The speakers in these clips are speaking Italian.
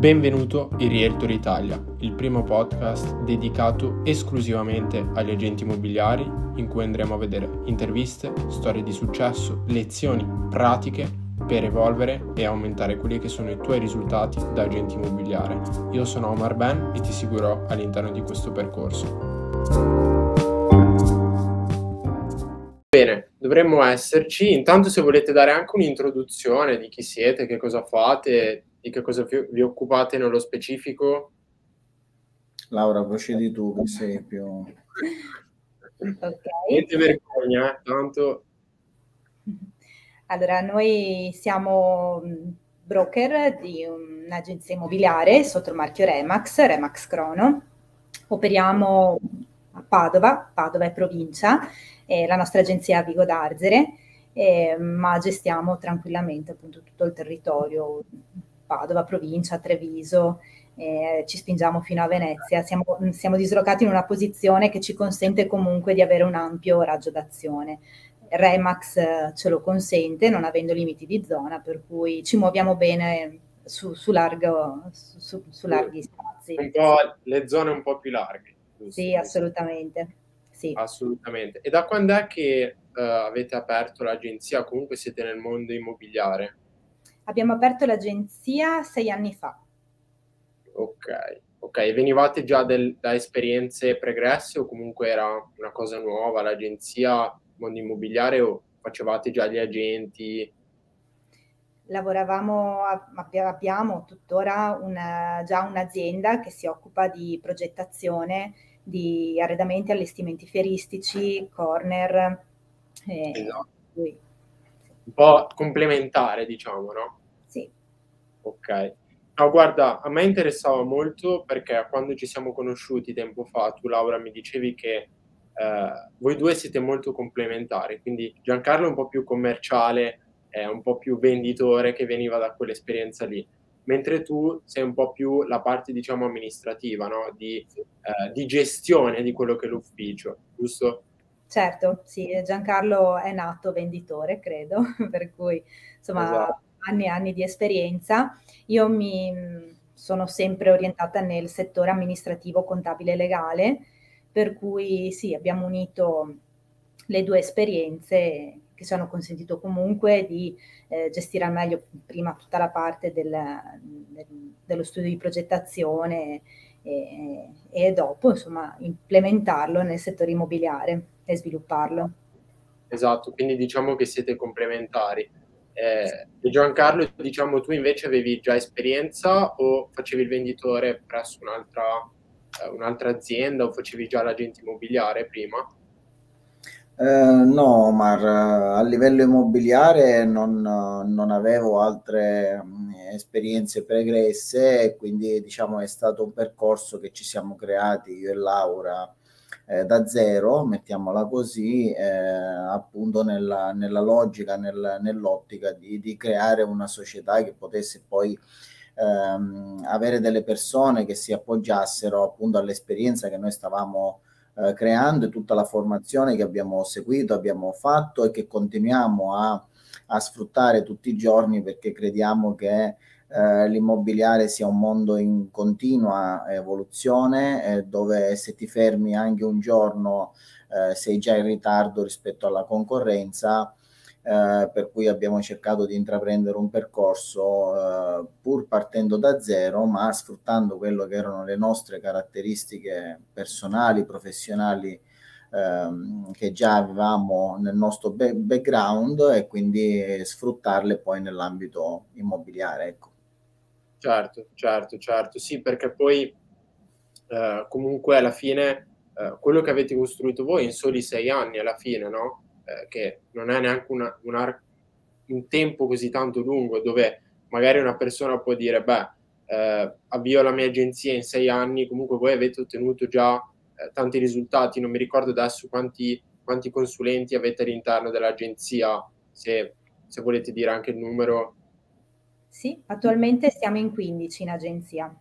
Benvenuto in Realtor Italia, il primo podcast dedicato esclusivamente agli agenti immobiliari in cui andremo a vedere interviste, storie di successo, lezioni pratiche per evolvere e aumentare quelli che sono i tuoi risultati da agente immobiliare. Io sono Omar Ben e ti seguirò all'interno di questo percorso. Bene, dovremmo esserci. Intanto se volete dare anche un'introduzione di chi siete, che cosa fate, di che cosa vi, vi occupate nello specifico. Laura, procedi tu che sei più... ok. Niente vergogna, eh? tanto... Allora, noi siamo broker di un'agenzia immobiliare sotto il marchio Remax, Remax Crono. Operiamo a Padova, Padova è provincia, e la nostra agenzia a Vigo d'Arzere, eh, ma gestiamo tranquillamente appunto tutto il territorio, Padova, provincia, Treviso, eh, ci spingiamo fino a Venezia, siamo, siamo dislocati in una posizione che ci consente comunque di avere un ampio raggio d'azione. Remax eh, ce lo consente, non avendo limiti di zona, per cui ci muoviamo bene su, su, largo, su, su larghi spazi. Un po' le zone un po' più larghe. Sì, assolutamente. Sì. Assolutamente. E da quando è che uh, avete aperto l'agenzia? Comunque siete nel mondo immobiliare? Abbiamo aperto l'agenzia sei anni fa. Ok, ok. Venivate già del, da esperienze pregresse o comunque era una cosa nuova l'agenzia mondo immobiliare o facevate già gli agenti? Lavoravamo, abbiamo tuttora una, già un'azienda che si occupa di progettazione di arredamenti, allestimenti fieristici, corner. Eh, esatto. Un po' complementare, diciamo, no? Sì. Ok. No, guarda, a me interessava molto perché quando ci siamo conosciuti tempo fa, tu Laura mi dicevi che eh, voi due siete molto complementari, quindi Giancarlo è un po' più commerciale, è un po' più venditore che veniva da quell'esperienza lì mentre tu sei un po' più la parte, diciamo, amministrativa, no? di, eh, di gestione di quello che è l'ufficio, giusto? Certo, sì, Giancarlo è nato venditore, credo, per cui insomma esatto. anni e anni di esperienza. Io mi sono sempre orientata nel settore amministrativo, contabile e legale, per cui sì, abbiamo unito le due esperienze che ci hanno consentito comunque di eh, gestire al meglio prima tutta la parte del, del, dello studio di progettazione e, e, dopo insomma implementarlo nel settore immobiliare e svilupparlo. Esatto, quindi diciamo che siete complementari. Eh, Giancarlo, diciamo tu invece avevi già esperienza o facevi il venditore presso un'altra, eh, un'altra azienda o facevi già l'agente immobiliare prima? Eh, no, Omar, a livello immobiliare non, non avevo altre mh, esperienze pregresse, quindi diciamo è stato un percorso che ci siamo creati io e Laura eh, da zero, mettiamola così, eh, appunto nella, nella logica, nel, nell'ottica di, di, creare una società che potesse poi ehm, avere delle persone che si appoggiassero appunto all'esperienza che noi stavamo eh, creando tutta la formazione che abbiamo seguito, abbiamo fatto e che continuiamo a, a sfruttare tutti i giorni perché crediamo che eh, l'immobiliare sia un mondo in continua evoluzione eh, dove se ti fermi anche un giorno eh, sei già in ritardo rispetto alla concorrenza eh, per cui abbiamo cercato di intraprendere un percorso eh, pur partendo da zero, ma sfruttando quello che erano le nostre caratteristiche personali, professionali ehm, che già avevamo nel nostro be- background e quindi sfruttarle poi nell'ambito immobiliare. Ecco. Certo, certo, certo, sì, perché poi eh, comunque alla fine eh, quello che avete costruito voi in soli sei anni, alla fine, no? Eh, che non è neanche una, una, un tempo così tanto lungo dove magari una persona può dire, beh, eh, avvio la mia agenzia in sei anni, comunque voi avete ottenuto già eh, tanti risultati, non mi ricordo adesso quanti, quanti consulenti avete all'interno dell'agenzia, se, se volete dire anche il numero. Sì, attualmente siamo in 15 in agenzia.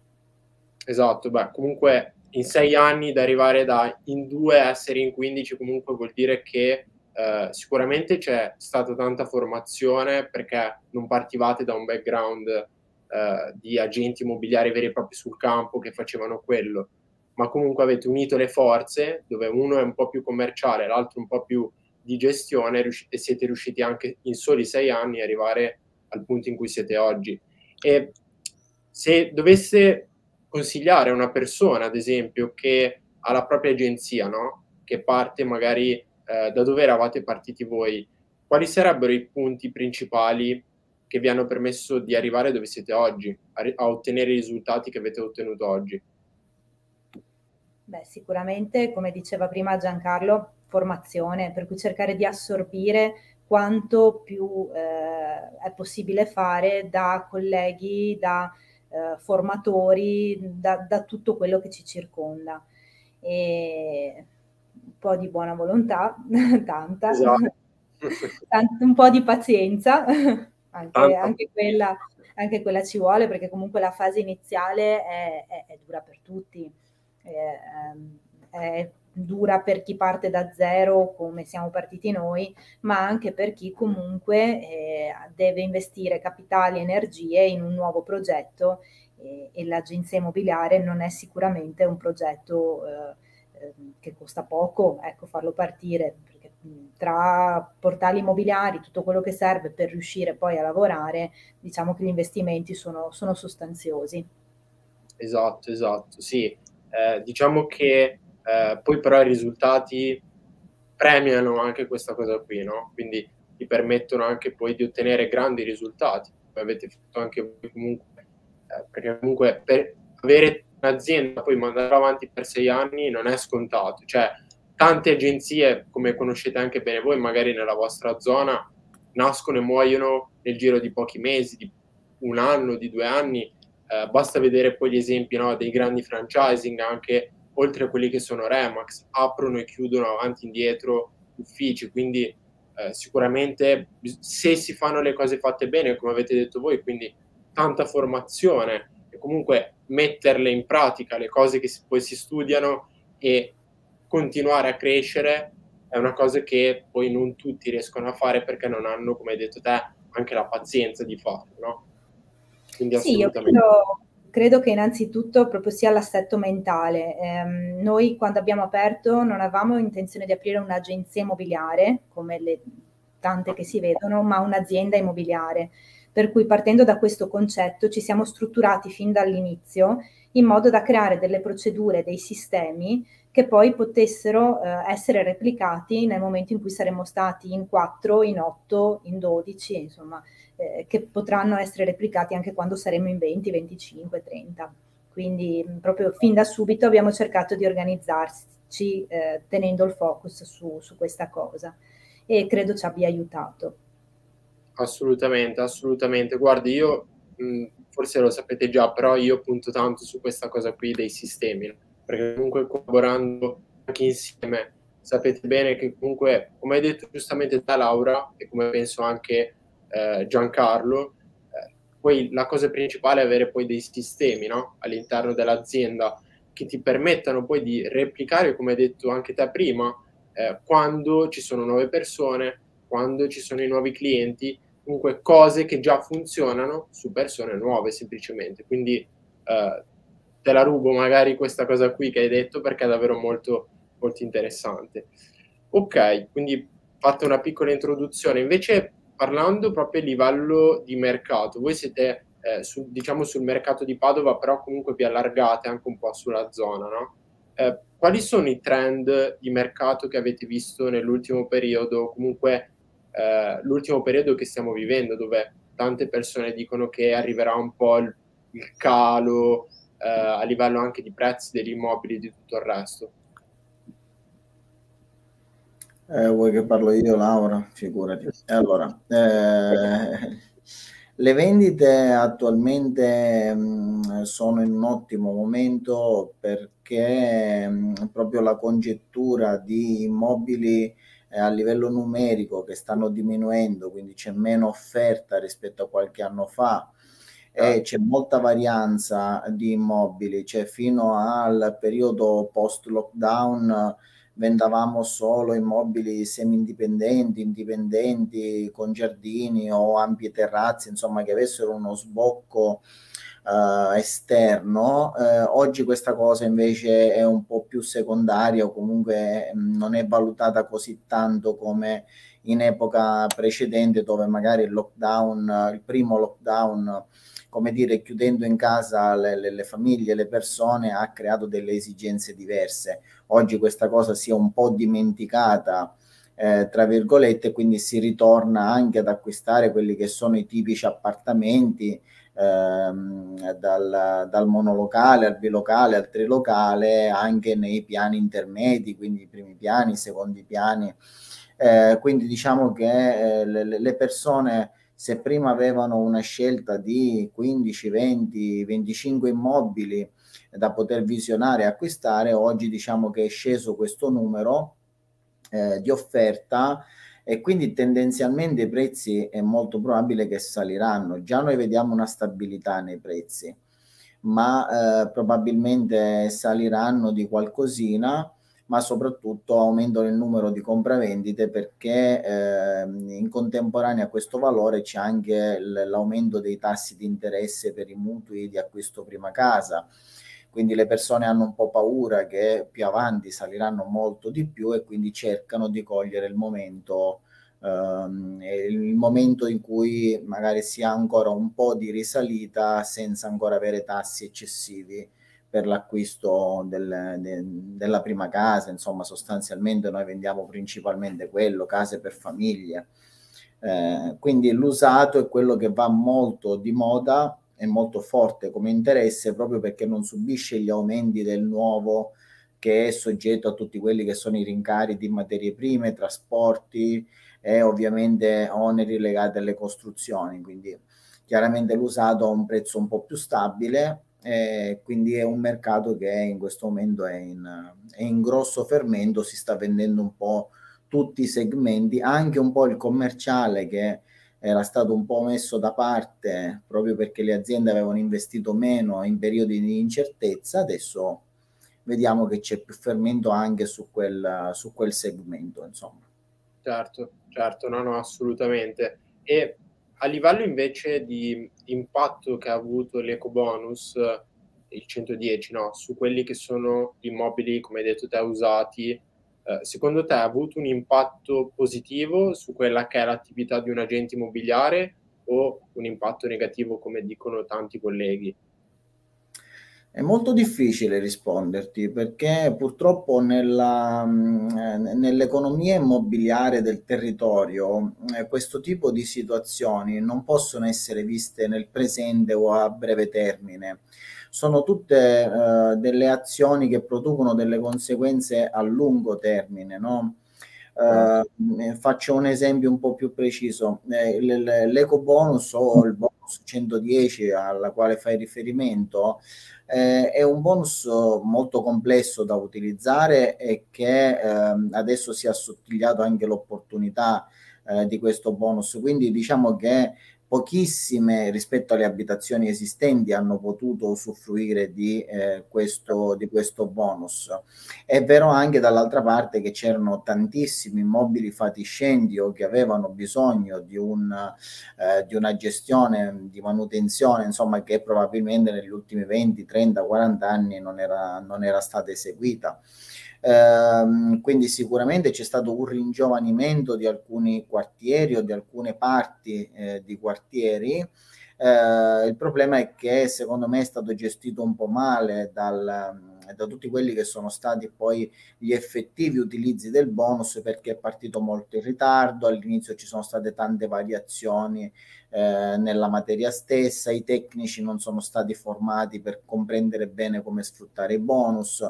Esatto, beh, comunque in sei anni da arrivare da in due a essere in 15 comunque vuol dire che eh, sicuramente c'è stata tanta formazione perché non partivate da un background eh, di agenti immobiliari veri e propri sul campo che facevano quello, ma comunque avete unito le forze, dove uno è un po' più commerciale, l'altro un po' più di gestione e siete riusciti anche in soli sei anni a arrivare al punto in cui siete oggi. E se dovesse consigliare a una persona, ad esempio, che ha la propria agenzia, no? che parte magari eh, da dove eravate partiti voi, quali sarebbero i punti principali che vi hanno permesso di arrivare dove siete oggi, a, a ottenere i risultati che avete ottenuto oggi? Beh, sicuramente, come diceva prima Giancarlo, formazione, per cui cercare di assorbire quanto più eh, è possibile fare da colleghi, da eh, formatori, da, da, tutto quello che ci circonda. E un po' di buona volontà, tanta, esatto. Un po' di pazienza, anche, anche, quella, anche, quella, ci vuole perché comunque la fase iniziale è, è, è dura per tutti. È, ehm, è dura per chi parte da zero come siamo partiti noi, ma anche per chi comunque eh, deve investire capitali e energie in un nuovo progetto eh, e l'agenzia immobiliare non è sicuramente un progetto eh, ehm, che costa poco, ecco, farlo partire, perché tra portali immobiliari, tutto quello che serve per riuscire poi a lavorare, diciamo che gli investimenti sono, sono sostanziosi. Esatto, esatto, sì. Eh, diciamo che eh, poi però i risultati premiano anche questa cosa qui, no? Quindi ti permettono anche poi di ottenere grandi risultati, come avete fatto anche voi comunque, eh, perché comunque per avere un'azienda poi mandare avanti per sei anni non è scontato, cioè tante agenzie, come conoscete anche bene voi, magari nella vostra zona, nascono e muoiono nel giro di pochi mesi, di un anno, di due anni, eh, basta vedere poi gli esempi no, dei grandi franchising anche oltre a quelli che sono Remax, aprono e chiudono avanti e indietro uffici, quindi eh, sicuramente se si fanno le cose fatte bene, come avete detto voi, quindi tanta formazione comunque metterle in pratica, le cose che si, poi si studiano e continuare a crescere è una cosa che poi non tutti riescono a fare perché non hanno, come hai detto te, anche la pazienza di farlo, no? Quindi assolutamente... Sì, io credo credo che innanzitutto proprio sia l'assetto mentale. Eh, noi quando abbiamo aperto non avevamo intenzione di aprire un'agenzia immobiliare, come le tante che si vedono, ma un'azienda immobiliare. Per cui partendo da questo concetto ci siamo strutturati fin dall'inizio in modo da creare delle procedure, dei sistemi che poi potessero eh, essere replicati nel momento in cui saremmo stati in 4, in 8, in 12, insomma, eh, che potranno essere replicati anche quando saremo in 20, 25, 30. Quindi proprio fin da subito abbiamo cercato di organizzarci eh, tenendo il focus su, su questa cosa e credo ci abbia aiutato. Assolutamente, assolutamente. Guardi, io mh, forse lo sapete già, però io punto tanto su questa cosa qui dei sistemi, perché comunque collaborando anche insieme sapete bene che comunque, come hai detto giustamente da Laura, e come penso anche eh, Giancarlo, eh, poi la cosa principale è avere poi dei sistemi no? all'interno dell'azienda che ti permettano poi di replicare, come hai detto anche te prima, eh, quando ci sono nuove persone, quando ci sono i nuovi clienti, comunque cose che già funzionano su persone nuove semplicemente. Quindi eh, te la rubo magari questa cosa qui che hai detto perché è davvero molto, molto interessante. Ok, quindi fatta una piccola introduzione. Invece parlando proprio a livello di mercato, voi siete eh, su, diciamo sul mercato di Padova, però comunque vi allargate anche un po' sulla zona, no? Eh, quali sono i trend di mercato che avete visto nell'ultimo periodo, comunque eh, l'ultimo periodo che stiamo vivendo, dove tante persone dicono che arriverà un po' il, il calo eh, a livello anche di prezzi degli immobili e di tutto il resto? Eh, vuoi che parlo io, Laura? Figurati. Allora, eh, le vendite attualmente mh, sono in un ottimo momento perché mh, proprio la congettura di immobili eh, a livello numerico che stanno diminuendo, quindi c'è meno offerta rispetto a qualche anno fa e ah. c'è molta varianza di immobili, cioè fino al periodo post lockdown vendavamo solo immobili semi-indipendenti, indipendenti, con giardini o ampie terrazze, insomma che avessero uno sbocco uh, esterno. Uh, oggi questa cosa invece è un po' più secondaria o comunque mh, non è valutata così tanto come in epoca precedente dove magari il lockdown, il primo lockdown, come dire, chiudendo in casa le, le, le famiglie, le persone, ha creato delle esigenze diverse. Oggi questa cosa si è un po' dimenticata. Eh, tra virgolette, quindi si ritorna anche ad acquistare quelli che sono i tipici appartamenti ehm, dal, dal, monolocale al bilocale al trilocale anche nei piani intermedi, quindi i primi piani, i secondi piani. Eh, quindi diciamo che eh, le, le, persone se prima avevano una scelta di 15, 20, 25 immobili da poter visionare e acquistare, oggi diciamo che è sceso questo numero eh, di offerta e quindi tendenzialmente i prezzi è molto probabile che saliranno. Già noi vediamo una stabilità nei prezzi, ma eh, probabilmente saliranno di qualcosina ma soprattutto aumentano il numero di compravendite perché eh, in contemporanea a questo valore c'è anche l'aumento dei tassi di interesse per i mutui di acquisto prima casa. Quindi le persone hanno un po' paura che più avanti saliranno molto di più e quindi cercano di cogliere il momento, ehm, il momento in cui magari si ha ancora un po' di risalita senza ancora avere tassi eccessivi per l'acquisto del, de, della prima casa, insomma sostanzialmente noi vendiamo principalmente quello, case per famiglie. Eh, quindi l'usato è quello che va molto di moda e molto forte come interesse proprio perché non subisce gli aumenti del nuovo che è soggetto a tutti quelli che sono i rincari di materie prime, trasporti e ovviamente oneri legati alle costruzioni. Quindi chiaramente l'usato ha un prezzo un po' più stabile eh, quindi è un mercato che in questo momento è in, è in, grosso fermento, si sta vendendo un po' tutti i segmenti, anche un po' il commerciale che era stato un po' messo da parte proprio perché le aziende avevano investito meno in periodi di incertezza, adesso vediamo che c'è più fermento anche su quel, su quel segmento, insomma. Certo, certo, no, no, assolutamente. E a livello invece di impatto che ha avuto l'eco bonus, il 110, no, su quelli che sono gli immobili, come hai detto te, usati, eh, secondo te ha avuto un impatto positivo su quella che è l'attività di un agente immobiliare o un impatto negativo, come dicono tanti colleghi? È molto difficile risponderti perché purtroppo nella, nell'economia immobiliare del territorio eh, questo tipo di situazioni non possono essere viste nel presente o a breve termine. Sono tutte eh, delle azioni che producono delle conseguenze a lungo termine, no? Uh, faccio un esempio un po' più preciso. Eh, l'eco bonus o il bonus 110 alla quale fai riferimento eh, è un bonus molto complesso da utilizzare e che eh, adesso si è assottigliato anche l'opportunità eh, di questo bonus. Quindi diciamo che pochissime rispetto alle abitazioni esistenti hanno potuto usufruire di, eh, questo, di questo bonus. È vero anche dall'altra parte che c'erano tantissimi immobili fatiscenti o che avevano bisogno di, un, eh, di una gestione di manutenzione, insomma, che probabilmente negli ultimi 20, 30, 40 anni non era, non era stata eseguita. Ehm, quindi sicuramente c'è stato un ringiovanimento di alcuni quartieri o di alcune parti eh, di quartieri. Eh, il problema è che secondo me è stato gestito un po' male dal, da tutti quelli che sono stati poi gli effettivi utilizzi del bonus perché è partito molto in ritardo, all'inizio ci sono state tante variazioni eh, nella materia stessa, i tecnici non sono stati formati per comprendere bene come sfruttare i bonus,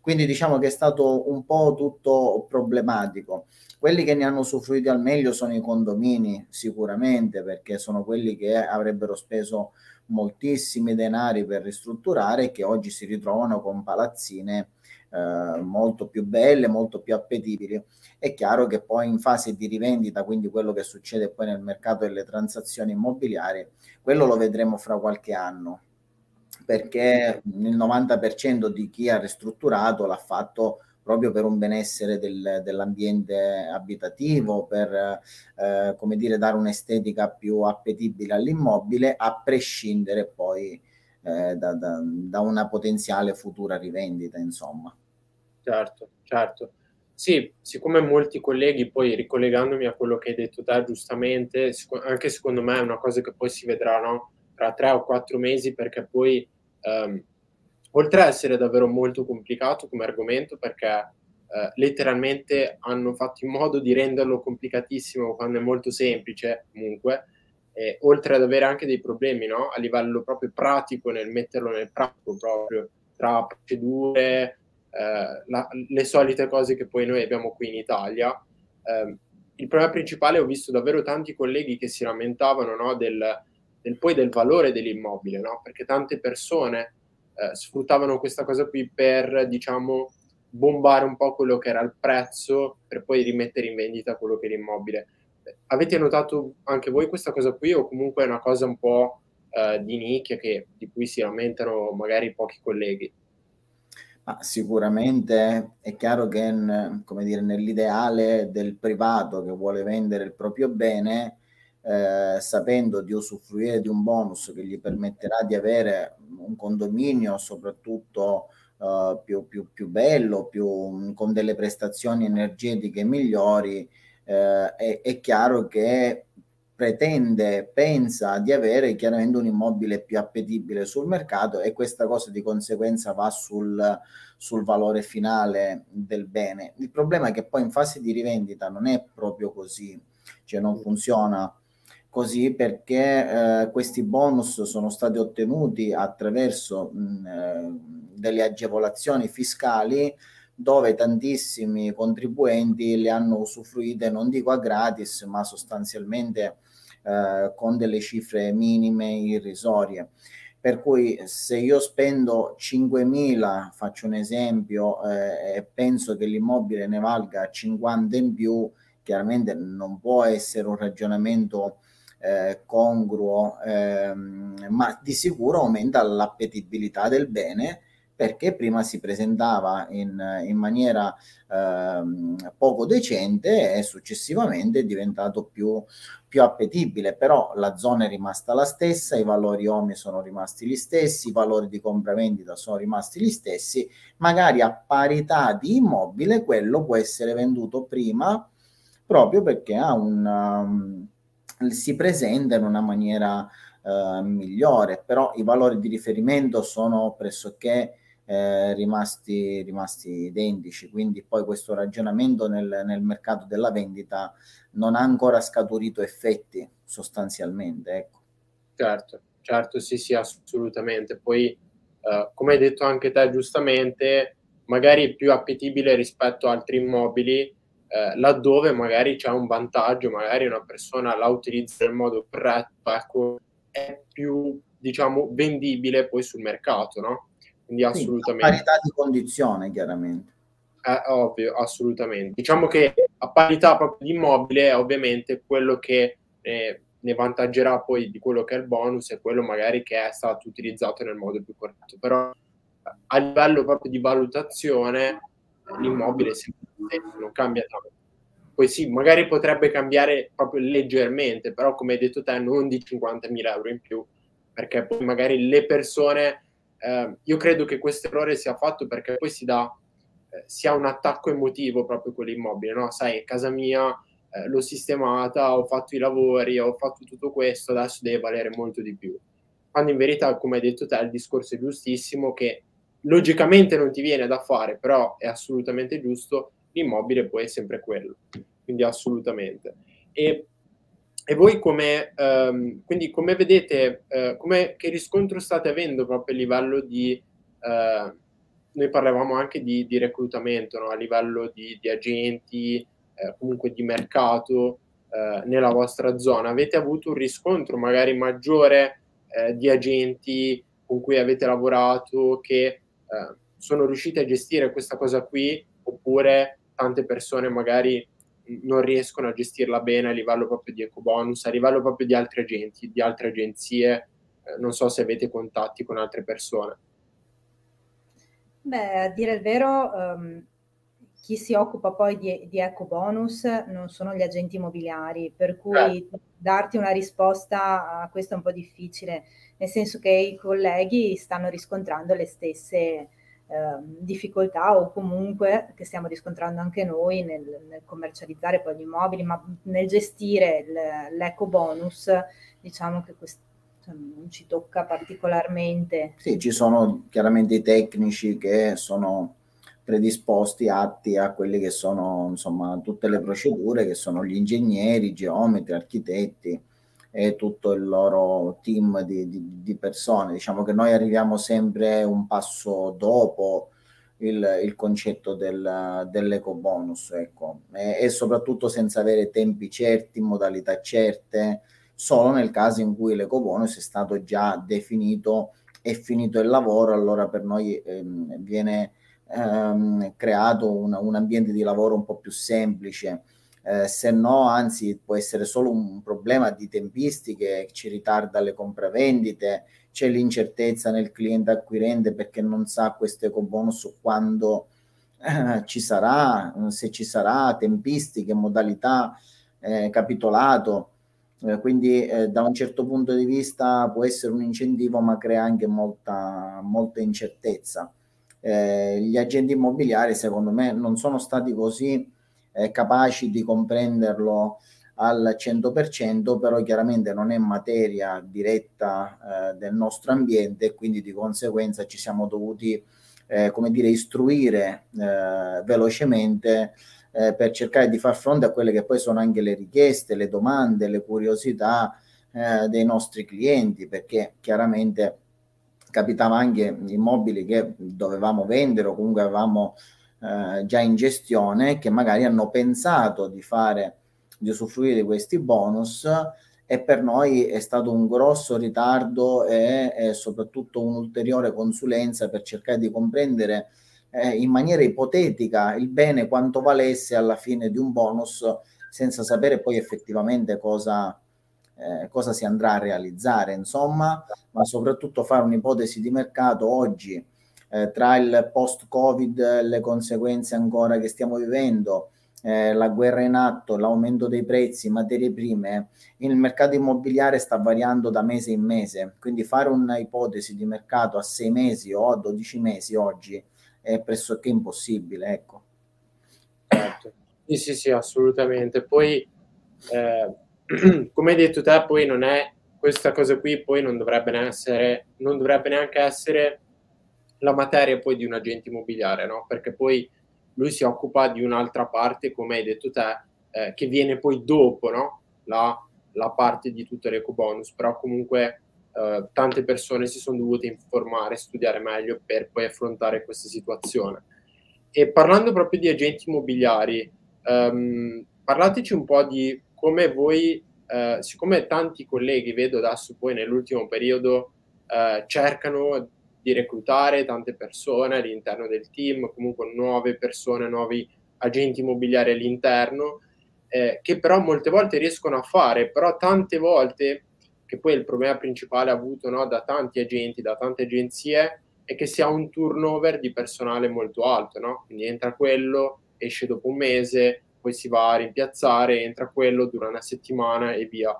quindi diciamo che è stato un po' tutto problematico. Quelli che ne hanno usufruito al meglio sono i condomini, sicuramente, perché sono quelli che avrebbero speso moltissimi denari per ristrutturare che oggi si ritrovano con palazzine eh, molto più belle, molto più appetibili. È chiaro che poi in fase di rivendita, quindi quello che succede poi nel mercato delle transazioni immobiliari, quello lo vedremo fra qualche anno, perché il 90% di chi ha ristrutturato l'ha fatto proprio per un benessere del, dell'ambiente abitativo, per eh, come dire, dare un'estetica più appetibile all'immobile, a prescindere poi eh, da, da, da, una potenziale futura rivendita, insomma. Certo, certo. Sì, siccome molti colleghi, poi ricollegandomi a quello che hai detto te giustamente, anche secondo me è una cosa che poi si vedrà no? tra tre o quattro mesi, perché poi ehm, oltre a essere davvero molto complicato come argomento, perché eh, letteralmente hanno fatto in modo di renderlo complicatissimo quando è molto semplice comunque, eh, oltre ad avere anche dei problemi no? a livello proprio pratico nel metterlo nel pratico proprio tra procedure, eh, la, le solite cose che poi noi abbiamo qui in Italia. Eh, il problema principale ho visto davvero tanti colleghi che si lamentavano no, del, del, poi del valore dell'immobile, no? perché tante persone eh, sfruttavano questa cosa qui per, diciamo, bombare un po' quello che era il prezzo per poi rimettere in vendita quello che è l'immobile. Avete notato anche voi questa cosa qui o comunque è una cosa un po' eh, di nicchia che, di cui si lamentano magari pochi colleghi? Ma sicuramente è chiaro che come dire, nell'ideale del privato che vuole vendere il proprio bene, eh, sapendo di usufruire di un bonus che gli permetterà di avere un condominio soprattutto uh, più, più, più, bello, più, con delle prestazioni energetiche migliori, eh, è, è, chiaro che pretende, pensa di avere chiaramente un immobile più appetibile sul mercato e questa cosa di conseguenza va sul, sul valore finale del bene. Il problema è che poi in fase di rivendita non è proprio così, cioè non funziona così perché eh, questi bonus sono stati ottenuti attraverso mh, eh, delle agevolazioni fiscali dove tantissimi contribuenti le hanno usufruite, non dico a gratis, ma sostanzialmente eh, con delle cifre minime irrisorie. Per cui se io spendo 5.000, faccio un esempio, eh, e penso che l'immobile ne valga 50 in più, chiaramente non può essere un ragionamento eh, congruo, ehm, ma di sicuro aumenta l'appetibilità del bene perché prima si presentava in, in maniera ehm, poco decente e successivamente è diventato più, più appetibile, però la zona è rimasta la stessa, i valori OMI sono rimasti gli stessi, i valori di compravendita sono rimasti gli stessi, magari a parità di immobile quello può essere venduto prima proprio perché ha un... Um, si presenta in una maniera eh, migliore, però i valori di riferimento sono pressoché eh, rimasti, rimasti identici, quindi poi questo ragionamento nel, nel, mercato della vendita non ha ancora scaturito effetti sostanzialmente. Ecco. Certo, certo, sì, sì, assolutamente. Poi, eh, come hai detto anche te giustamente, magari più appetibile rispetto a altri immobili, eh, laddove magari c'è un vantaggio, magari una persona la utilizza nel modo corretto, ecco, è più, diciamo, vendibile poi sul mercato, no? Quindi assolutamente. Sì, parità di condizione, chiaramente. È ovvio, assolutamente. Diciamo che a parità proprio di immobile, ovviamente, quello che eh, ne vantaggerà poi di quello che è il bonus è quello magari che è stato utilizzato nel modo più corretto. Però a livello proprio di valutazione, l'immobile sempre non cambia tanto. Poi sì, magari potrebbe cambiare proprio leggermente, però come hai detto te, non di 50.000 euro in più, perché poi magari le persone, eh, io credo che questo errore sia fatto perché poi si dà, eh, si ha un attacco emotivo proprio con l'immobile, no? Sai, casa mia, eh, l'ho sistemata, ho fatto i lavori, ho fatto tutto questo, adesso deve valere molto di più. Quando in verità, come hai detto te, il discorso è giustissimo che logicamente non ti viene da fare, però è assolutamente giusto, l'immobile poi è sempre quello, quindi assolutamente. E, e voi come, um, quindi come vedete, uh, come, che riscontro state avendo proprio a livello di, uh, noi parlavamo anche di, di reclutamento, no? a livello di, di agenti, uh, comunque di mercato nella vostra zona, avete avuto un riscontro magari maggiore di agenti con cui avete lavorato che eh, sono riusciti a gestire questa cosa qui oppure tante persone magari non riescono a gestirla bene a livello proprio di ecobonus, a livello proprio di altri agenti, di altre agenzie, eh, non so se avete contatti con altre persone. Beh, a dire il vero, um, chi si occupa poi di, di eco bonus non sono gli agenti immobiliari, per cui eh. darti una risposta a questo è un po' difficile, nel senso che i colleghi stanno riscontrando le stesse eh, difficoltà o comunque che stiamo riscontrando anche noi nel, nel commercializzare poi gli immobili, ma nel gestire l'eco bonus, diciamo che questo cioè, non ci tocca particolarmente. Sì, ci sono chiaramente i tecnici che sono predisposti atti a quelle che sono insomma tutte le procedure che sono gli ingegneri, geometri, architetti e tutto il loro team di, di, di persone. Diciamo che noi arriviamo sempre un passo dopo il, il concetto del, dell'eco bonus, ecco, e, e, soprattutto senza avere tempi certi, modalità certe, solo nel caso in cui l'eco bonus è stato già definito e finito il lavoro, allora per noi ehm, viene ehm, creato un, un, ambiente di lavoro un po' più semplice. Eh, se no, anzi, può essere solo un problema di tempistiche, ci ritarda le compravendite, c'è l'incertezza nel cliente acquirente perché non sa questo eco bonus quando eh, ci sarà, se ci sarà, tempistiche, modalità, eh, capitolato. Eh, quindi eh, da un certo punto di vista può essere un incentivo, ma crea anche molta, molta incertezza eh, gli agenti immobiliari secondo me non sono stati così eh, capaci di comprenderlo al 100%, però chiaramente non è materia diretta eh, del nostro ambiente e quindi di conseguenza ci siamo dovuti, eh, come dire, istruire eh, velocemente eh, per cercare di far fronte a quelle che poi sono anche le richieste, le domande, le curiosità eh, dei nostri clienti, perché chiaramente capitava anche immobili che dovevamo vendere o comunque avevamo eh, già in gestione che magari hanno pensato di fare di usufruire di questi bonus e per noi è stato un grosso ritardo e, e soprattutto un'ulteriore consulenza per cercare di comprendere eh, in maniera ipotetica il bene quanto valesse alla fine di un bonus senza sapere poi effettivamente cosa, eh, cosa si andrà a realizzare, insomma, ma soprattutto fare un'ipotesi di mercato oggi eh, tra il post-Covid, le conseguenze ancora che stiamo vivendo, eh, la guerra in atto, l'aumento dei prezzi, materie prime, il mercato immobiliare sta variando da mese in mese, quindi fare un'ipotesi di mercato a sei mesi o a 12 mesi oggi è pressoché impossibile, ecco. Sì, sì, sì, assolutamente. Poi eh, come hai detto te, poi non è questa cosa qui, poi non dovrebbe, essere, non dovrebbe neanche essere la materia poi di un agente immobiliare, no? Perché poi lui si occupa di un'altra parte, come hai detto te, eh, che viene poi dopo, no? La, la parte di tutto l'eco bonus, però comunque eh, tante persone si sono dovute informare, studiare meglio per poi affrontare questa situazione. E parlando proprio di agenti immobiliari, ehm, parlateci un po' di come voi, eh, siccome tanti colleghi vedo adesso poi nell'ultimo periodo eh, cercano di reclutare tante persone all'interno del team, comunque nuove persone, nuovi agenti immobiliari all'interno, eh, che però molte volte riescono a fare, però tante volte, che poi il problema principale avuto no, da tanti agenti, da tante agenzie, è che si ha un turnover di personale molto alto, no? quindi entra quello, esce dopo un mese, poi si va a rimpiazzare, entra quello, dura una settimana e via.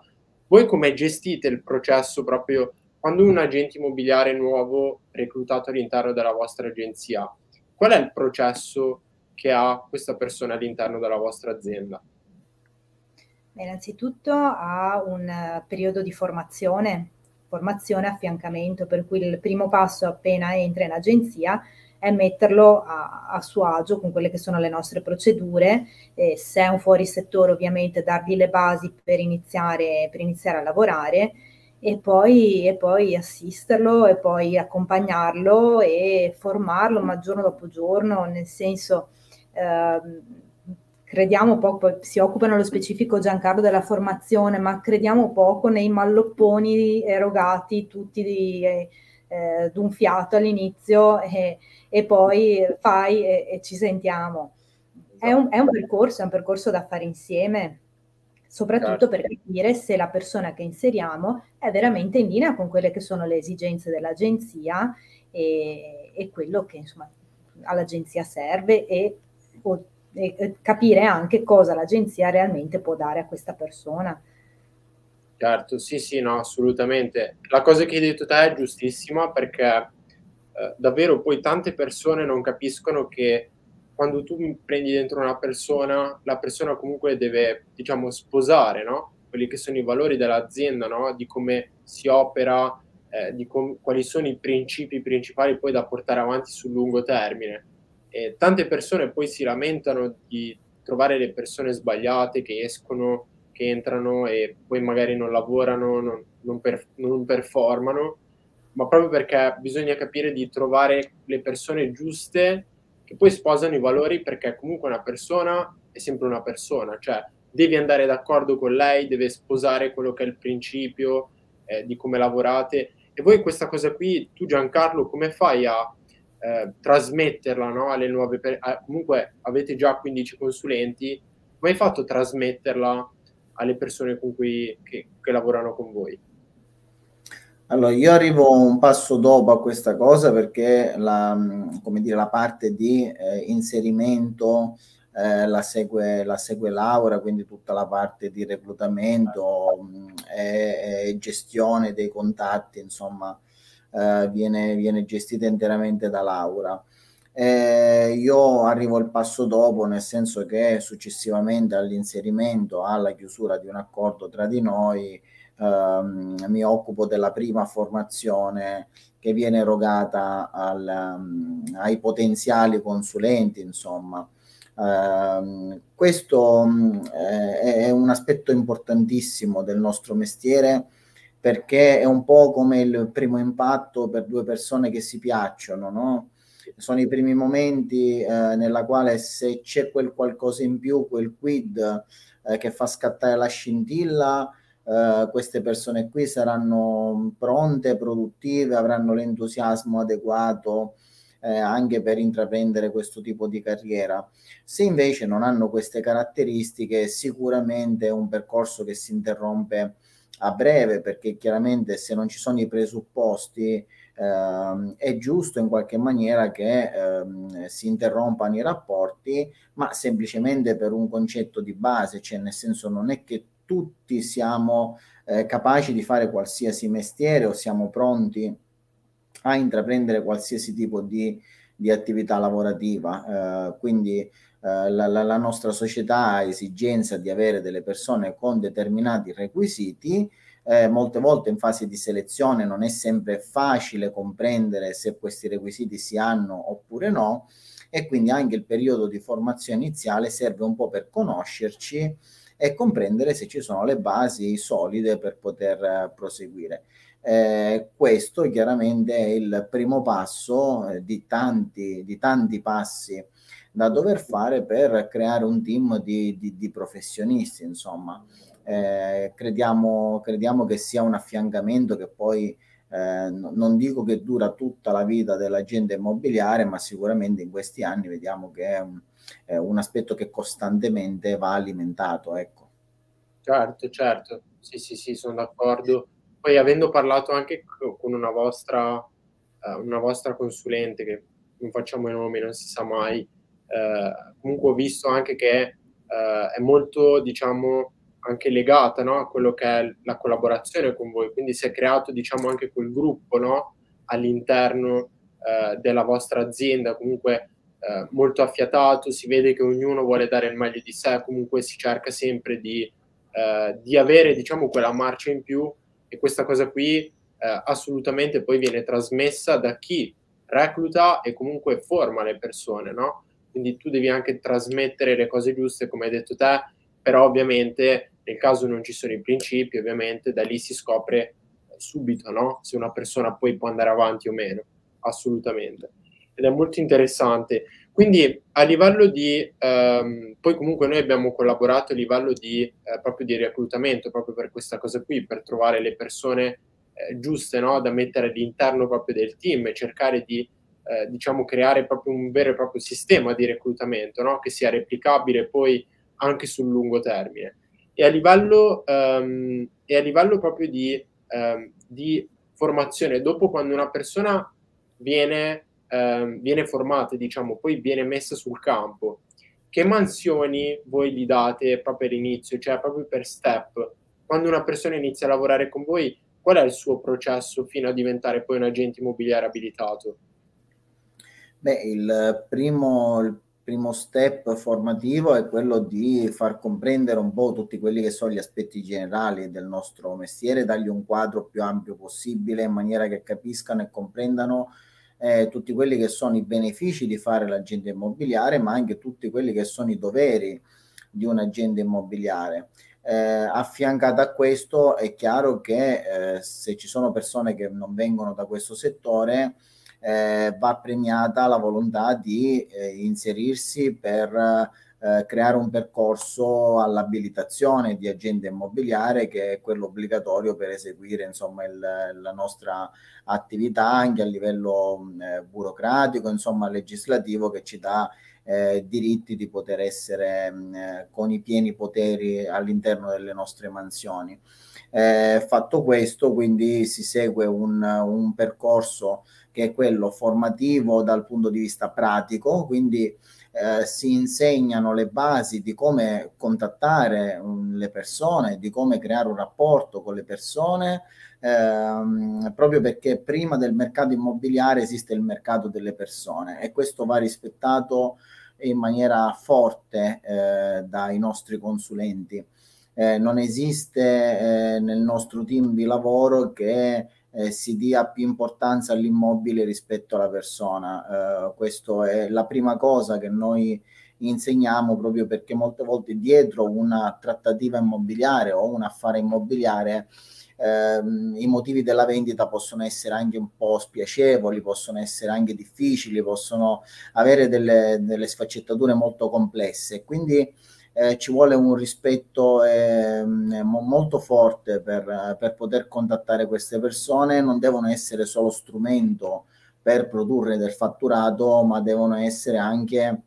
Voi come gestite il processo proprio quando un agente immobiliare nuovo reclutato all'interno della vostra agenzia? Qual è il processo che ha questa persona all'interno della vostra azienda? Innanzitutto ha un periodo di formazione, formazione affiancamento, per cui il primo passo appena entra in agenzia è metterlo a, a, suo agio con quelle che sono le nostre procedure, eh, se è un fuori settore ovviamente dargli le basi per iniziare, per iniziare a lavorare e poi, e poi, assisterlo e poi accompagnarlo e formarlo ma giorno dopo giorno, nel senso eh, crediamo poco, si occupa nello specifico Giancarlo della formazione, ma crediamo poco nei mallopponi erogati tutti di, eh, eh, d'un fiato all'inizio e, e poi fai e, e ci sentiamo. È un, è un, percorso, è un percorso da fare insieme, soprattutto certo. per capire se la persona che inseriamo è veramente in linea con quelle che sono le esigenze dell'agenzia e, e quello che insomma all'agenzia serve e o, e capire anche cosa l'agenzia realmente può dare a questa persona. Certo, sì, sì, no, assolutamente. La cosa che hai detto te è giustissima perché eh, davvero poi tante persone non capiscono che quando tu prendi dentro una persona, la persona comunque deve, diciamo, sposare, no? Quelli che sono i valori dell'azienda, no? Di come si opera, eh, di com- quali sono i principi principali poi da portare avanti sul lungo termine. E tante persone poi si lamentano di trovare le persone sbagliate che escono, che entrano e poi magari non lavorano, non, non, per, non performano, ma proprio perché bisogna capire di trovare le persone giuste che poi sposano i valori perché comunque una persona è sempre una persona, cioè devi andare d'accordo con lei, deve sposare quello che è il principio eh, di come lavorate. E voi questa cosa qui, tu Giancarlo, come fai a eh, trasmetterla no, alle nuove persone? Comunque avete già 15 consulenti, come hai fatto a trasmetterla alle persone cui, che, che lavorano con voi? Allora, io arrivo un passo dopo a questa cosa perché la, dire, la parte di eh, inserimento eh, la, segue, la segue Laura, quindi tutta la parte di reclutamento e, e gestione dei contatti, insomma, eh, viene, viene, gestita interamente da Laura. Eh, io arrivo il passo dopo, nel senso che successivamente all'inserimento, alla chiusura di un accordo tra di noi, ehm, mi occupo della prima formazione che viene erogata al, um, ai potenziali consulenti, insomma. Uh, questo um, è un aspetto importantissimo del nostro mestiere perché è un po' come il primo impatto per due persone che si piacciono, no? Sono i primi momenti eh, nella quale se c'è quel qualcosa in più, quel quid eh, che fa scattare la scintilla, eh, queste persone qui saranno pronte, produttive, avranno l'entusiasmo adeguato eh, anche per intraprendere questo tipo di carriera. Se invece non hanno queste caratteristiche, sicuramente è un percorso che si interrompe a breve perché chiaramente se non ci sono i presupposti eh, è giusto in qualche maniera che eh, si interrompano i rapporti, ma semplicemente per un concetto di base, cioè nel senso non è che tutti siamo eh, capaci di fare qualsiasi mestiere o siamo pronti a intraprendere qualsiasi tipo di, di attività lavorativa. Eh, quindi eh, la, la, la, nostra società ha esigenza di avere delle persone con determinati requisiti. Eh, molte volte in fase di selezione non è sempre facile comprendere se questi requisiti si hanno oppure no e quindi anche il periodo di formazione iniziale serve un po' per conoscerci e comprendere se ci sono le basi solide per poter eh, proseguire. Eh, questo chiaramente è il primo passo eh, di, tanti, di tanti passi da dover fare per creare un team di, di, di professionisti, insomma. Eh, crediamo, crediamo, che sia un affiancamento che poi eh, non dico che dura tutta la vita dell'agente immobiliare, ma sicuramente in questi anni vediamo che è un, è un aspetto che costantemente va alimentato. Ecco. Certo, certo, sì, sì, sì, sono d'accordo. Poi avendo parlato anche con una vostra, uh, una vostra consulente, che non facciamo i nomi, non si sa mai, uh, comunque ho visto anche che uh, è molto, diciamo, anche legata no, a quello che è la collaborazione con voi, quindi si è creato, diciamo, anche quel gruppo no, all'interno della vostra azienda, comunque eh, molto affiatato, si vede che ognuno vuole dare il meglio di sé, comunque si cerca sempre di, eh, di avere diciamo quella marcia in più e questa cosa qui eh, assolutamente poi viene trasmessa da chi recluta e comunque forma le persone, no? Quindi tu devi anche trasmettere le cose giuste, come hai detto te, però ovviamente nel caso non ci sono i principi, ovviamente da lì si scopre subito, no? Se una persona poi può andare avanti o meno, assolutamente ed è molto interessante. Quindi a livello di, ehm, poi comunque noi abbiamo collaborato a livello di, eh, proprio di reclutamento, proprio per questa cosa qui, per trovare le persone eh, giuste no? da mettere all'interno proprio del team e cercare di, eh, diciamo, creare proprio un vero e proprio sistema di reclutamento no? che sia replicabile poi anche sul lungo termine. E a livello, ehm, e a livello proprio di, ehm, di formazione, dopo quando una persona viene eh, viene formata, diciamo, poi viene messa sul campo. che mansioni voi gli date proprio all'inizio, cioè proprio per step? Quando una persona inizia a lavorare con voi, qual è il suo processo fino a diventare poi un agente immobiliare abilitato? Beh, il primo, il primo step formativo è quello di far comprendere un po' tutti quelli che sono gli aspetti generali del nostro mestiere, dargli un quadro più ampio possibile in maniera che capiscano e comprendano eh, tutti quelli che sono i benefici di fare l'agente immobiliare, ma anche tutti quelli che sono i doveri di un agente immobiliare. Eh, affiancato a questo è chiaro che eh, se ci sono persone che non vengono da questo settore, eh, va premiata la volontà di eh, inserirsi per eh, creare un percorso all'abilitazione di agente immobiliare che è quello obbligatorio per eseguire insomma il, la nostra attività anche a livello eh, burocratico insomma legislativo che ci dà eh, diritti di poter essere mh, eh, con i pieni poteri all'interno delle nostre mansioni. Eh, fatto questo, quindi si segue un, un percorso che è quello formativo dal punto di vista pratico, quindi eh, si insegnano le basi di come contattare um, le persone, di come creare un rapporto con le persone, ehm, proprio perché prima del mercato immobiliare esiste il mercato delle persone e questo va rispettato in maniera forte eh, dai nostri consulenti. Eh, non esiste eh, nel nostro team di lavoro che eh, si dia più importanza all'immobile rispetto alla persona. Eh, questa è la prima cosa che noi insegniamo proprio perché molte volte dietro una trattativa immobiliare o un affare immobiliare ehm, i motivi della vendita possono essere anche un po' spiacevoli, possono essere anche difficili, possono avere delle, delle sfaccettature molto complesse. Quindi eh, ci vuole un rispetto eh, molto forte per, per, poter contattare queste persone, non devono essere solo strumento per produrre del fatturato, ma devono essere anche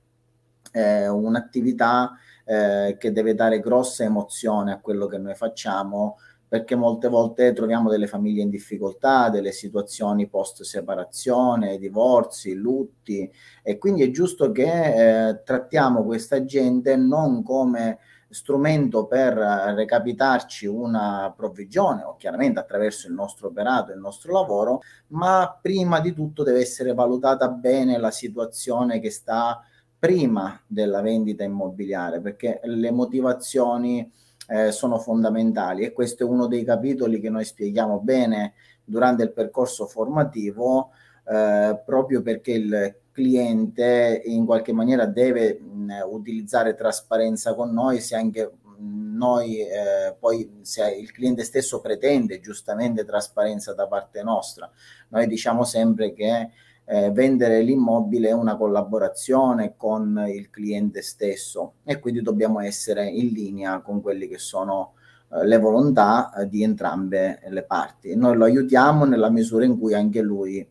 eh, un'attività eh, che deve dare grossa emozione a quello che noi facciamo perché molte volte troviamo delle famiglie in difficoltà, delle situazioni post separazione, divorzi, lutti e quindi è giusto che eh, trattiamo questa gente non come strumento per recapitarci una provvigione o chiaramente attraverso il nostro operato, il nostro lavoro, ma prima di tutto deve essere valutata bene la situazione che sta prima della vendita immobiliare, perché le motivazioni eh, sono fondamentali. E questo è uno dei capitoli che noi spieghiamo bene durante il percorso formativo eh, proprio perché il cliente in qualche maniera deve mh, utilizzare trasparenza con noi se anche noi eh, poi se il cliente stesso pretende giustamente trasparenza da parte nostra. Noi diciamo sempre che eh, vendere l'immobile è una collaborazione con il cliente stesso e quindi dobbiamo essere in linea con quelli che sono eh, le volontà eh, di entrambe le parti. Noi lo aiutiamo nella misura in cui anche lui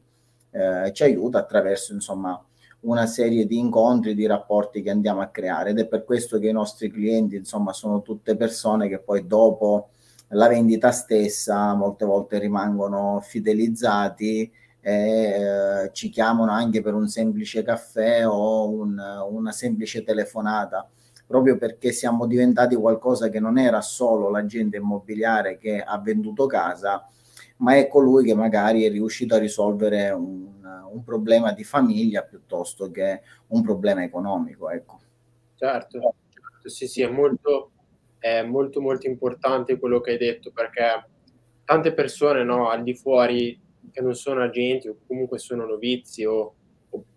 eh, ci aiuta attraverso insomma una serie di incontri, di rapporti che andiamo a creare ed è per questo che i nostri clienti insomma sono tutte persone che poi dopo la vendita stessa molte volte rimangono fidelizzati e eh, ci chiamano anche per un semplice caffè o un, una semplice telefonata, proprio perché siamo diventati qualcosa che non era solo l'agente immobiliare che ha venduto casa, ma è colui che magari è riuscito a risolvere un, un problema di famiglia piuttosto che un problema economico. Ecco. Certo, certo, sì, sì, è molto, è molto, molto importante quello che hai detto perché tante persone no, al di fuori che non sono agenti o comunque sono novizi o,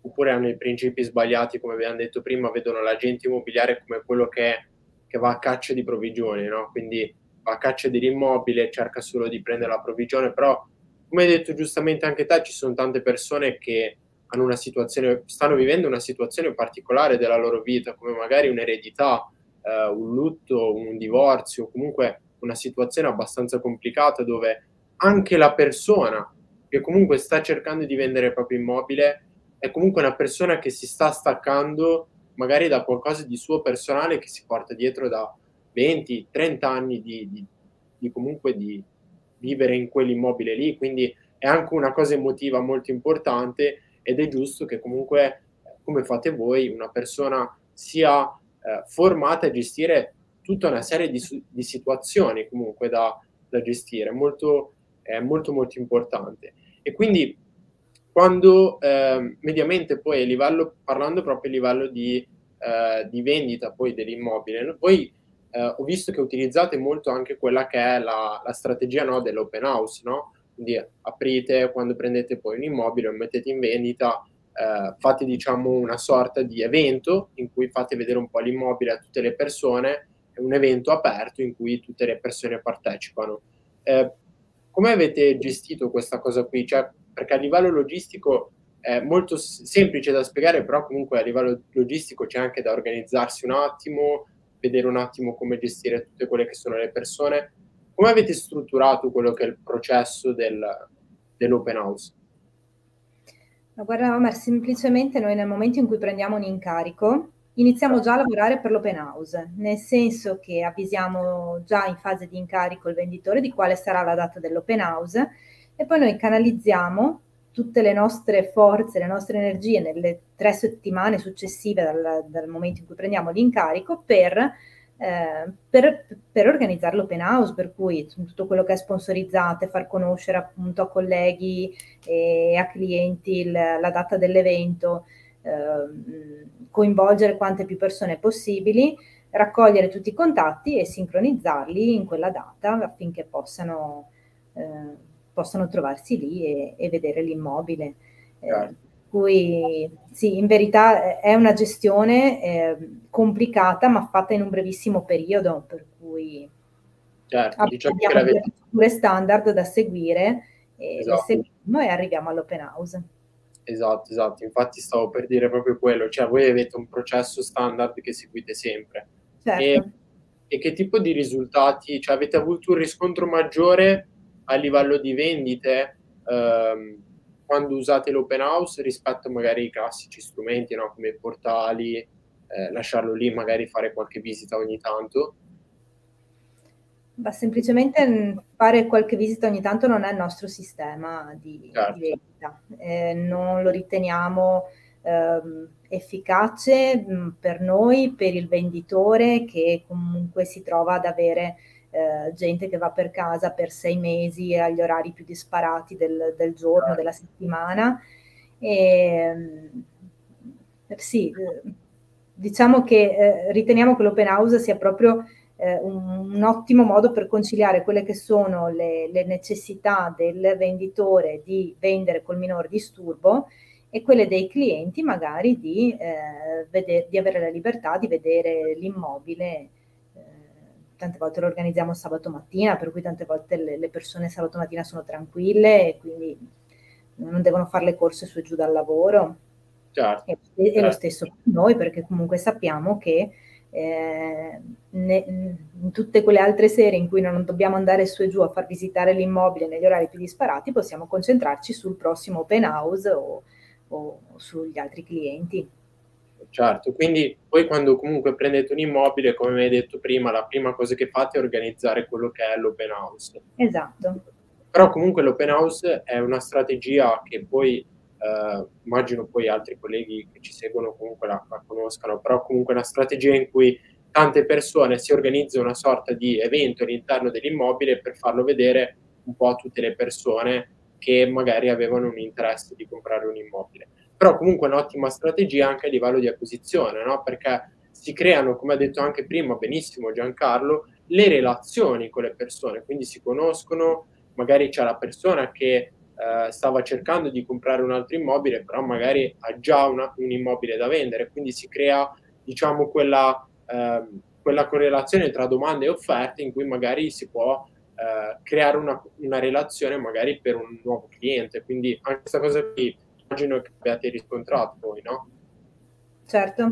oppure hanno i principi sbagliati, come abbiamo detto prima, vedono l'agente immobiliare come quello che, che va a caccia di provvigioni, no? quindi va a caccia dell'immobile, cerca solo di prendere la provvigione, però come hai detto giustamente anche te, ci sono tante persone che hanno una situazione, stanno vivendo una situazione particolare della loro vita, come magari un'eredità, eh, un lutto, un divorzio, comunque una situazione abbastanza complicata dove anche la persona che comunque sta cercando di vendere il proprio immobile, è comunque una persona che si sta staccando magari da qualcosa di suo personale che si porta dietro da 20, 30 anni di, di, di comunque di vivere in quell'immobile lì, quindi è anche una cosa emotiva molto importante ed è giusto che comunque, come fate voi, una persona sia eh, formate a gestire tutta una serie di, di situazioni comunque da, da gestire, molto, è molto molto importante. E quindi quando eh, mediamente poi a livello, parlando proprio a livello di, eh, di vendita poi dell'immobile, poi eh, ho visto che utilizzate molto anche quella che è la, la strategia no, dell'open house, no? Quindi aprite quando prendete poi un immobile, lo mettete in vendita, eh, fate diciamo una sorta di evento in cui fate vedere un po' l'immobile a tutte le persone è un evento aperto in cui tutte le persone partecipano. Eh, come avete gestito questa cosa qui? Cioè, perché a livello logistico è molto semplice da spiegare, però comunque a livello logistico c'è anche da organizzarsi un attimo, vedere un attimo come gestire tutte quelle che sono le persone. Come avete strutturato quello che è il processo del, dell'open house? Ma guarda, Omar, semplicemente noi nel momento in cui prendiamo un incarico, iniziamo già a lavorare per l'open house, nel senso che avvisiamo già in fase di incarico il venditore di quale sarà la data dell'open house e poi noi canalizziamo tutte le nostre forze, le nostre energie nelle tre settimane successive dal, dal momento in cui prendiamo l'incarico per, eh, per, per, organizzare l'open house, per cui tutto quello che è sponsorizzato, far conoscere appunto a colleghi e a clienti il, la data dell'evento, eh, coinvolgere quante più persone possibili, raccogliere tutti i contatti e sincronizzarli in quella data affinché possano, eh, possano trovarsi lì e, e vedere l'immobile. Eh, cui sì, in verità eh, è una gestione eh, complicata ma fatta in un brevissimo periodo, per cui certo, diciamo abbiamo delle procedure standard da seguire e esatto. le seguiamo e arriviamo all'open house. Esatto, esatto. Infatti stavo per dire proprio quello, cioè voi avete un processo standard che seguite sempre. Certo. E, e, che tipo di risultati, cioè avete avuto un riscontro maggiore a livello di vendite ehm, quando usate l'open house rispetto magari ai classici strumenti, no? come i portali, eh, lasciarlo lì, magari fare qualche visita ogni tanto? Ma semplicemente fare qualche visita ogni tanto non è il nostro sistema di, certo. di vendita, eh, non lo riteniamo eh, efficace mh, per noi, per il venditore che comunque si trova ad avere eh, gente che va per casa per sei mesi agli orari più disparati del, del giorno, certo. della settimana. E, sì, eh, diciamo che eh, riteniamo che l'open house sia proprio eh, un, un, ottimo modo per conciliare quelle che sono le, le, necessità del venditore di vendere col minor disturbo e quelle dei clienti magari di, eh, veder, di avere la libertà di vedere l'immobile. Eh, tante volte lo organizziamo sabato mattina, per cui tante volte le, le persone sabato mattina sono tranquille e quindi non devono fare le corse su e giù dal lavoro. Certo, e, e certo. lo stesso per noi, perché comunque sappiamo che eh, ne, in tutte quelle altre sere in cui non dobbiamo andare su e giù a far visitare l'immobile negli orari più disparati, possiamo concentrarci sul prossimo open house o, o sugli altri clienti. Certo, quindi poi quando comunque prendete un immobile, come mi hai detto prima, la prima cosa che fate è organizzare quello che è l'open house. Esatto. Però comunque l'open house è una strategia che poi Uh, immagino poi altri colleghi che ci seguono comunque la, la, conoscano, però comunque è una strategia in cui tante persone si organizzano una sorta di evento all'interno dell'immobile per farlo vedere un po' a tutte le persone che magari avevano un interesse di comprare un immobile. Però comunque è un'ottima strategia anche a livello di acquisizione, no? perché si creano, come ha detto anche prima benissimo Giancarlo, le relazioni con le persone, quindi si conoscono, magari c'è la persona che eh, stava cercando di comprare un altro immobile, però magari ha già una, un immobile da vendere, quindi si crea diciamo quella, eh, quella correlazione tra domande e offerte in cui magari si può eh, creare una, una, relazione magari per un nuovo cliente, quindi anche questa cosa qui immagino che abbiate riscontrato voi, no? Certo,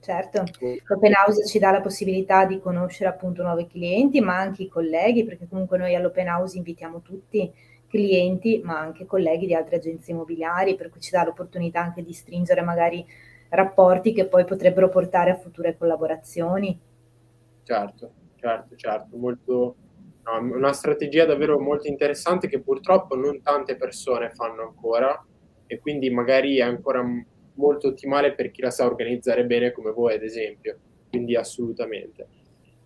certo. L'open house ci dà la possibilità di conoscere appunto nuovi clienti, ma anche i colleghi, perché comunque noi all'open house invitiamo tutti clienti, ma anche colleghi di altre agenzie immobiliari, per cui ci dà l'opportunità anche di stringere magari rapporti che poi potrebbero portare a future collaborazioni. Certo, certo, certo, molto, no, una strategia davvero molto interessante che purtroppo non tante persone fanno ancora e quindi magari è ancora molto ottimale per chi la sa organizzare bene come voi ad esempio. quindi assolutamente.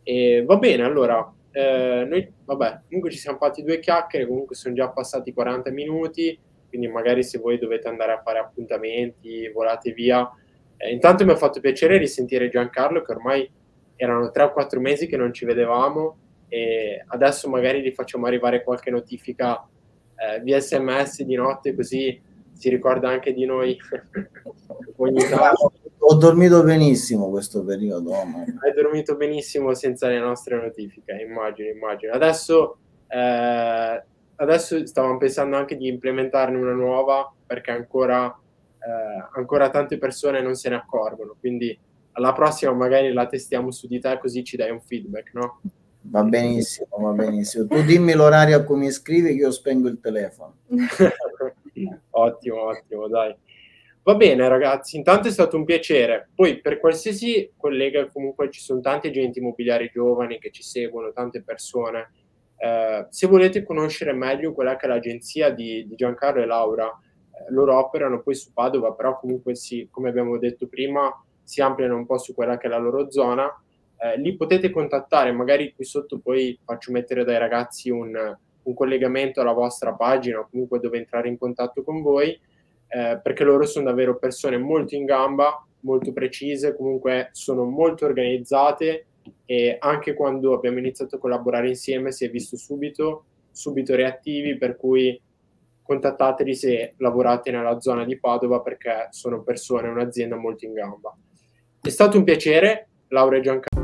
E va bene, allora, eh, noi, vabbè, comunque ci siamo fatti due chiacchiere, comunque sono già passati 40 minuti, quindi magari se voi dovete andare a fare appuntamenti, volate via. Eh, intanto mi ha fatto piacere risentire Giancarlo, che ormai erano 3 o 4 mesi che non ci vedevamo e adesso magari gli facciamo arrivare qualche notifica eh, via sms di notte così si ricorda anche di noi ogni tanto. Ho dormito benissimo questo periodo. Ma... Hai dormito benissimo senza le nostre notifiche, immagino, immagino. Adesso, eh, adesso stavamo pensando anche di implementarne una nuova perché ancora, eh, ancora tante persone non se ne accorgono, quindi alla prossima magari la testiamo su di te così ci dai un feedback, no? Va benissimo, va benissimo. Tu dimmi l'orario a cui mi scrivi che io spengo il telefono. ottimo, ottimo, dai. Va bene ragazzi, intanto è stato un piacere. Poi per qualsiasi collega, comunque ci sono tanti agenti immobiliari giovani che ci seguono, tante persone. Eh, se volete conoscere meglio quella che è l'agenzia di, di Giancarlo e Laura, eh, loro operano poi su Padova, però comunque sì, come abbiamo detto prima, si ampliano un po' su quella che è la loro zona. Eh, li potete contattare, magari qui sotto poi faccio mettere dai ragazzi un, un collegamento alla vostra pagina o comunque dove entrare in contatto con voi, eh, perché loro sono davvero persone molto in gamba, molto precise, comunque sono molto organizzate e anche quando abbiamo iniziato a collaborare insieme si è visto subito, subito reattivi, per cui contattateli se lavorate nella zona di Padova perché sono persone, un'azienda molto in gamba. È stato un piacere, Laura e Giancarlo.